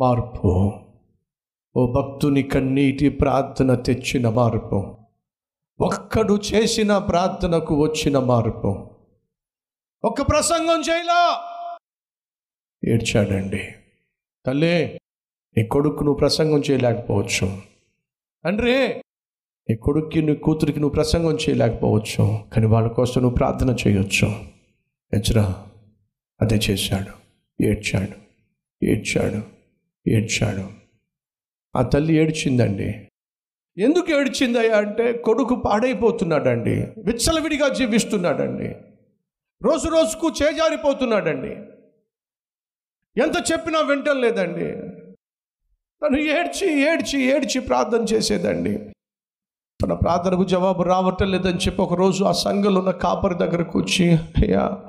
మార్పు. ఓ భక్తుని కన్నీటి ప్రార్థన తెచ్చిన మార్పు. ఒక్కడు చేసిన ప్రార్థనకు వచ్చిన మార్పు. ఒక్క ప్రసంగం చేయలా. ఏడ్చాడండి. తల్లే నీ కొడుకు నువ్వు ప్రసంగం చేయలేకపోవచ్చు. తండ్రి నీ కొడుక్కి నీ కూతురికి నువ్వు ప్రసంగం చేయలేకపోవచ్చు. కానీ వాళ్ళ కోసం నువ్వు ప్రార్థన చేయొచ్చు. ఎచ్చరా అదే చేశాడు. ఏడ్చాడు. ఏడ్చాడు. ఏడ్చాడు. ఆ తల్లి ఏడ్చిందండి. ఎందుకు ఏడ్చిందయ్యా? అంటే కొడుకు పాడైపోతున్నాడండి. విచ్చలవిడిగా జీవిస్తున్నాడండి. రోజు రోజుకు చేజారిపోతున్నాడండి. ఎంత చెప్పినా వింటం లేదండి. తను ఏడ్చి ఏడ్చి ఏడ్చి ప్రార్థన చేసేదండి. తన ప్రార్థనకు జవాబు రావటం లేదని చెప్పి ఒకరోజు ఆ సంఘంలో ఉన్న కాపరి దగ్గరకు వచ్చి అయ్యా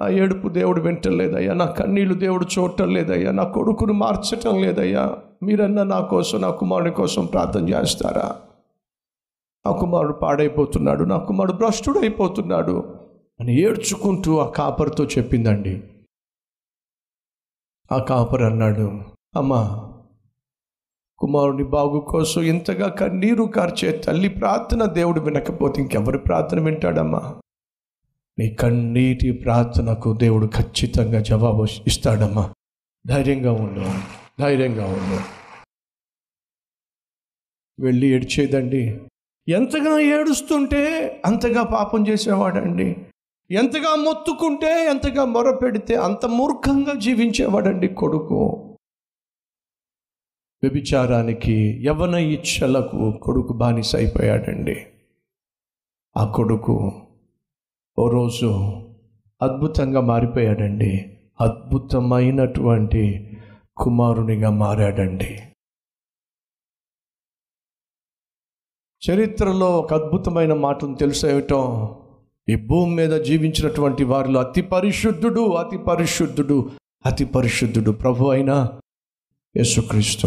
నా ఏడుపు దేవుడు వింటలేదయ్యా. నా కన్నీళ్ళు దేవుడు చూడటం లేదయ్యా నా కొడుకును మార్చటం లేదయ్యా. మీరన్నా నా కోసం నా కుమారుని కోసం ప్రార్థన చేస్తారా? నా కుమారుడు పాడైపోతున్నాడు. నా కుమారుడు భ్రష్టుడు అయిపోతున్నాడు అని ఏడ్చుకుంటూ ఆ కాపరితో చెప్పిందండి. ఆ కాపర్ అన్నాడు అమ్మా కుమారుని బాగు కోసం ఇంతగా కన్నీరు కార్చే తల్లి ప్రార్థన దేవుడు వినకపోతే ఇంకెవరి ప్రార్థన వింటాడమ్మా? నీ కన్నీటి ప్రార్థనకు దేవుడు ఖచ్చితంగా జవాబు ఇస్తాడమ్మా. ధైర్యంగా ఉండు. ధైర్యంగా ఉండు. వెళ్ళి ఏడ్చేదండి. ఎంతగా ఏడుస్తుంటే అంతగా పాపం చేసేవాడండి. ఎంతగా మొత్తుకుంటే ఎంతగా మొర పెడితే అంత మూర్ఖంగా జీవించేవాడండి కొడుకు. వ్యభిచారానికి యవన ఇచ్చలకు కొడుకు బానిస అయిపోయాడండి ఆ కొడుకు ఓ రోజు అద్భుతంగా మారిపోయాడండి. అద్భుతమైనటువంటి కుమారునిగా మారాడండి. చరిత్రలో ఒక అద్భుతమైన మాటను తెలుసేయటం ఈ భూమి మీద జీవించినటువంటి వారిలో అతి పరిశుద్ధుడు అతి పరిశుద్ధుడు అతి పరిశుద్ధుడు ప్రభు అయిన యేసుక్రీస్తు.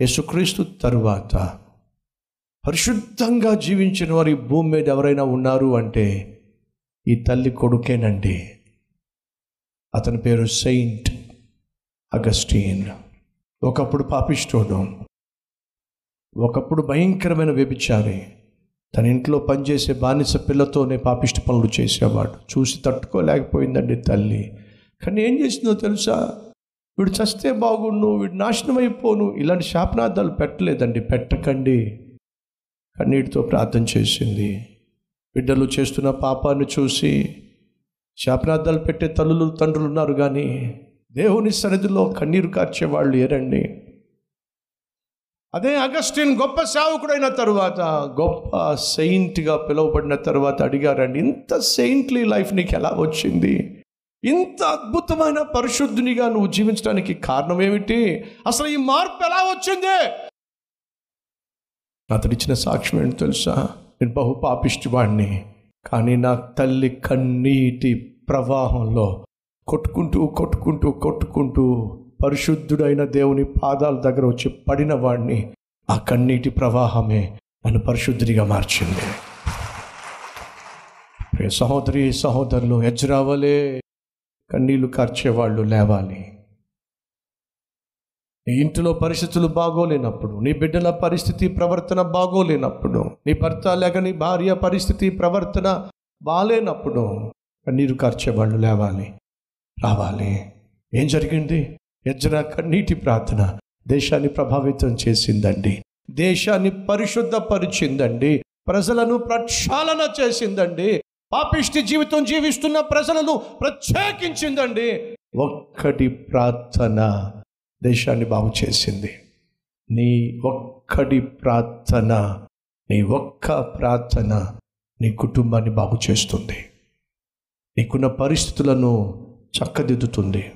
యేసుక్రీస్తు తరువాత పరిశుద్ధంగా జీవించిన వారు ఈ భూమి మీద ఎవరైనా ఉన్నారు అంటే ఈ తల్లి కొడుకేనండి. అతని పేరు సెయింట్ అగస్టీన్. ఒకప్పుడు పాపిష్టోడు. ఒకప్పుడు భయంకరమైన వ్యభిచారి. తన ఇంట్లో పనిచేసే బానిస పిల్లతోనే పాపిష్టి పనులు చేసేవాడు. చూసి తట్టుకోలేకపోయిందండి తల్లి. కానీ ఏం చేసిందో తెలుసా? వీడు చస్తే బాగుండు వీడు నాశనం అయిపోను ఇలాంటి శాపనార్థాలు పెట్టలేదండి పెట్టకండి. కన్నీటితో ప్రార్థన చేసింది. బిడ్డలు చేస్తున్న పాపాన్ని చూసి శాపనార్థాలు పెట్టే తల్లులు తండ్రులు ఉన్నారు కానీ దేవుని సన్నిధిలో కన్నీరు కార్చే వాళ్ళు ఏరండి అదే అగస్టిన్ గొప్ప సేవకుడైన తరువాత గొప్ప సెయింట్గా పిలువబడిన తర్వాత అడిగారండి ఇంత సెయింట్లీ లైఫ్ నీకు ఎలా వచ్చింది? ఇంత అద్భుతమైన పరిశుద్ధునిగా నువ్వు జీవించడానికి కారణం ఏమిటి? అసలు ఈ మార్పు ఎలా వచ్చింది? అతడిచ్చిన సాక్ష్యం ఏంటి తెలుసా? నేను బహు పాపిష్టివాడిని కానీ నా తల్లి కన్నీటి ప్రవాహంలో కొట్టుకుంటూ కొట్టుకుంటూ కొట్టుకుంటూ పరిశుద్ధుడైన దేవుని పాదాల దగ్గర వచ్చి పడిన వాడిని ఆ కన్నీటి ప్రవాహమే నన్ను పరిశుద్ధుడిగా మార్చింది. సహోదరి సహోదరులు ఎజ్రావలే కన్నీళ్ళు కార్చేవాళ్ళు లేవాలి. నీ ఇంటిలో పరిస్థితులు బాగోలేనప్పుడు నీ బిడ్డల పరిస్థితి ప్రవర్తన బాగోలేనప్పుడు నీ భర్త లేక నీ భార్య పరిస్థితి ప్రవర్తన బాగాలేనప్పుడు కన్నీరు కార్చేవాళ్ళు లేవాలి రావాలి. ఏం జరిగింది? ఎజ్రా కన్నీటి ప్రార్థన దేశాన్ని ప్రభావితం చేసిందండి. దేశాన్ని పరిశుద్ధపరిచిందండి. ప్రజలను ప్రక్షాళన చేసిందండి. పాపిష్టి జీవితం జీవిస్తున్న ప్రజలను ప్రత్యేకించిందండి. ఒక్కటి ప్రార్థన దేశాన్ని బాగు చేసింది. నీ ఒక్కడి ప్రార్థన నీ ఒక్క ప్రార్థన నీ కుటుంబాన్ని బాగు చేస్తుంది. నీకున్న పరిస్థితులను చక్కదిద్దుతుంది.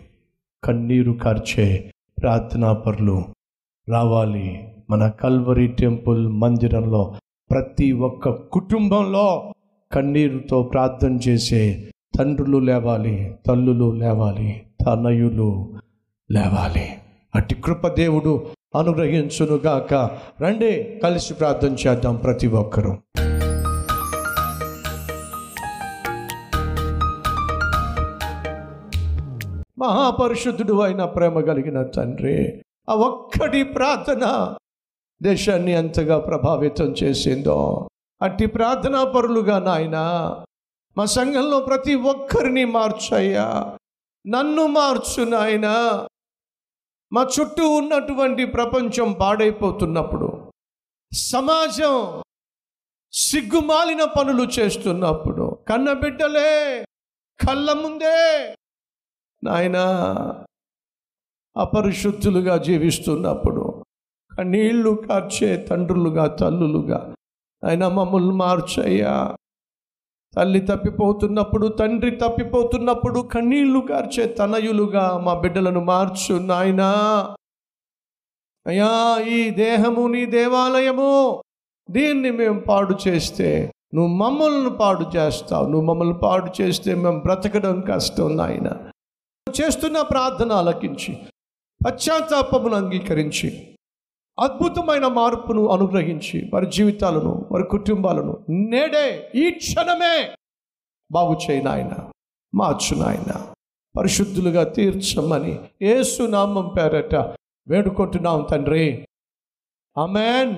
కన్నీరు కార్చే ప్రార్థనాపరులు రావాలి. మన కల్వరి టెంపుల్ మందిరంలో ప్రతి ఒక్క కుటుంబంలో కన్నీరుతో ప్రార్థన చేసే తండ్రులు లేవాలి తల్లులు లేవాలి తనయులు లేవాలి. అట్టి కృప దేవుడు అనుగ్రహించునుగాక. రండి కలిసి ప్రార్థన చేద్దాం ప్రతి ఒక్కరూ. మహాపరిశుద్ధుడు అయిన ప్రేమ కలిగిన తండ్రి ఆ ఒక్కటి ప్రార్థన దేశాన్ని ఎంతగా ప్రభావితం చేసిందో అట్టి ప్రార్థనా పరులుగా నాయన మా సంఘంలో ప్రతి ఒక్కరిని మార్చయ్యా. నన్ను మార్చు నాయనా. మా చుట్టూ ఉన్నటువంటి ప్రపంచం పాడైపోతున్నప్పుడు సమాజం సిగ్గుమాలిన పనులు చేస్తున్నప్పుడు కన్నబిడ్డలే కళ్ళ ముందే నాయనా అపరిశుద్ధులుగా జీవిస్తున్నప్పుడు కన్నీళ్ళు కార్చే తండ్రులుగా తల్లులుగా ఆయన మమ్మల్ని మార్చయ్యా. తల్లి తప్పిపోతున్నప్పుడు తండ్రి తప్పిపోతున్నప్పుడు కన్నీళ్ళు కార్చే తనయులుగా మా బిడ్డలను మార్చు నాయనా. అయ్యా ఈ దేహము నీ దేవాలయము. దీన్ని మేము పాడు చేస్తే నువ్వు మమ్మల్ని పాడు చేస్తావు. నువ్వు మమ్మల్ని పాడు చేస్తే మేము బ్రతకడం కష్టం నాయన. చేస్తున్న ప్రార్థన ఆలకించి పశ్చాత్తాపమును అంగీకరించి అద్భుతమైన మార్పును అనుగ్రహించి వారి జీవితాలను వారి కుటుంబాలను నేడే ఈ క్షణమే బాగు చేయి నాయన మార్చు నాయన. పరిశుద్ధులుగా తీర్చమని ఏసునామం పేరట వేడుకుంటున్నాం తండ్రి. ఆమెన్.